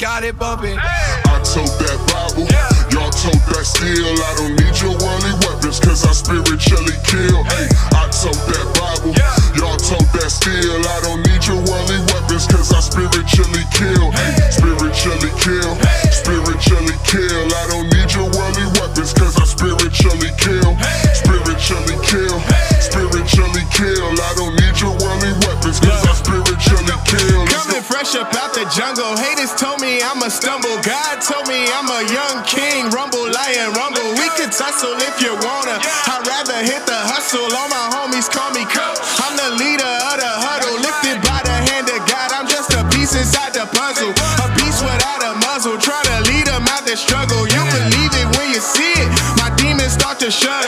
body bumping. I told that Bible, y'all told that steel. I don't need your worldly weapons, cause I spiritually kill. Hey, I told that Bible, y'all told that steel. I don't need your worldly weapons, cause I spiritually kill. Hey, spiritually kill, spiritually kill. I don't need your worldly weapons, cause I spiritually kill. Spiritually kill, spiritually kill. I don't need your worldly weapons, cause I spiritually kill. Coming fresh up out the jungle. Haters told me I'ma stumble. God told me I'm a young king. Rumble, lion, rumble. We could tussle if you wanna. I'd rather hit the hustle. All my homies call me coach. I'm the leader of the huddle. Lifted by the hand of God. I'm just a piece inside the puzzle. A beast without a muzzle. Try to lead them out the struggle. You believe it when you see it. My demons start to shudder.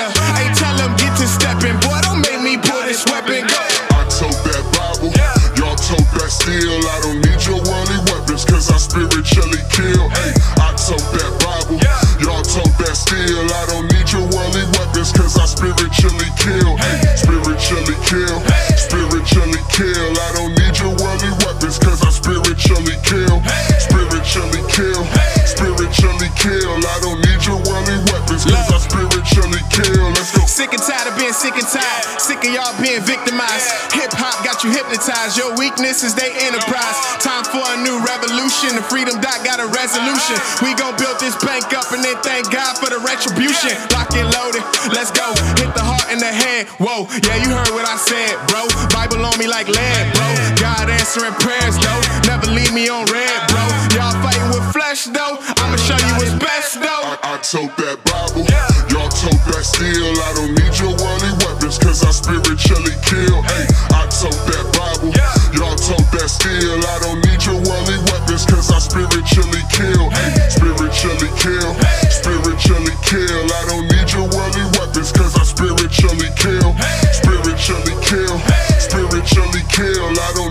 That. I don't need your worldly weapons, cause I spiritually kill. Hey, spiritually kill, spiritually kill. I don't need your worldly weapons, cause I spiritually kill. Spiritually kill, spiritually kill. I don't need your worldly weapons, cause I spiritually kill. Let's go. Sick and tired of being sick and tired. Sick of y'all being victimized. Hip hop got you hypnotized. Your weakness is they enterprise. Time for a The Freedom Dot got a resolution. We gon' build this bank up and then thank God for the retribution. Lock and loaded. Let's go. Hit the heart and the head. Whoa, yeah, you heard what I said, bro. Bible on me like lead, bro. God answering prayers, though. Never leave me on red, bro. Y'all fighting with flesh, though. I'ma show you what's best, though. I, I told that Bible, y'all told that steel. I don't need your worldly weapons, cause I spiritually kill, spiritually kill. I don't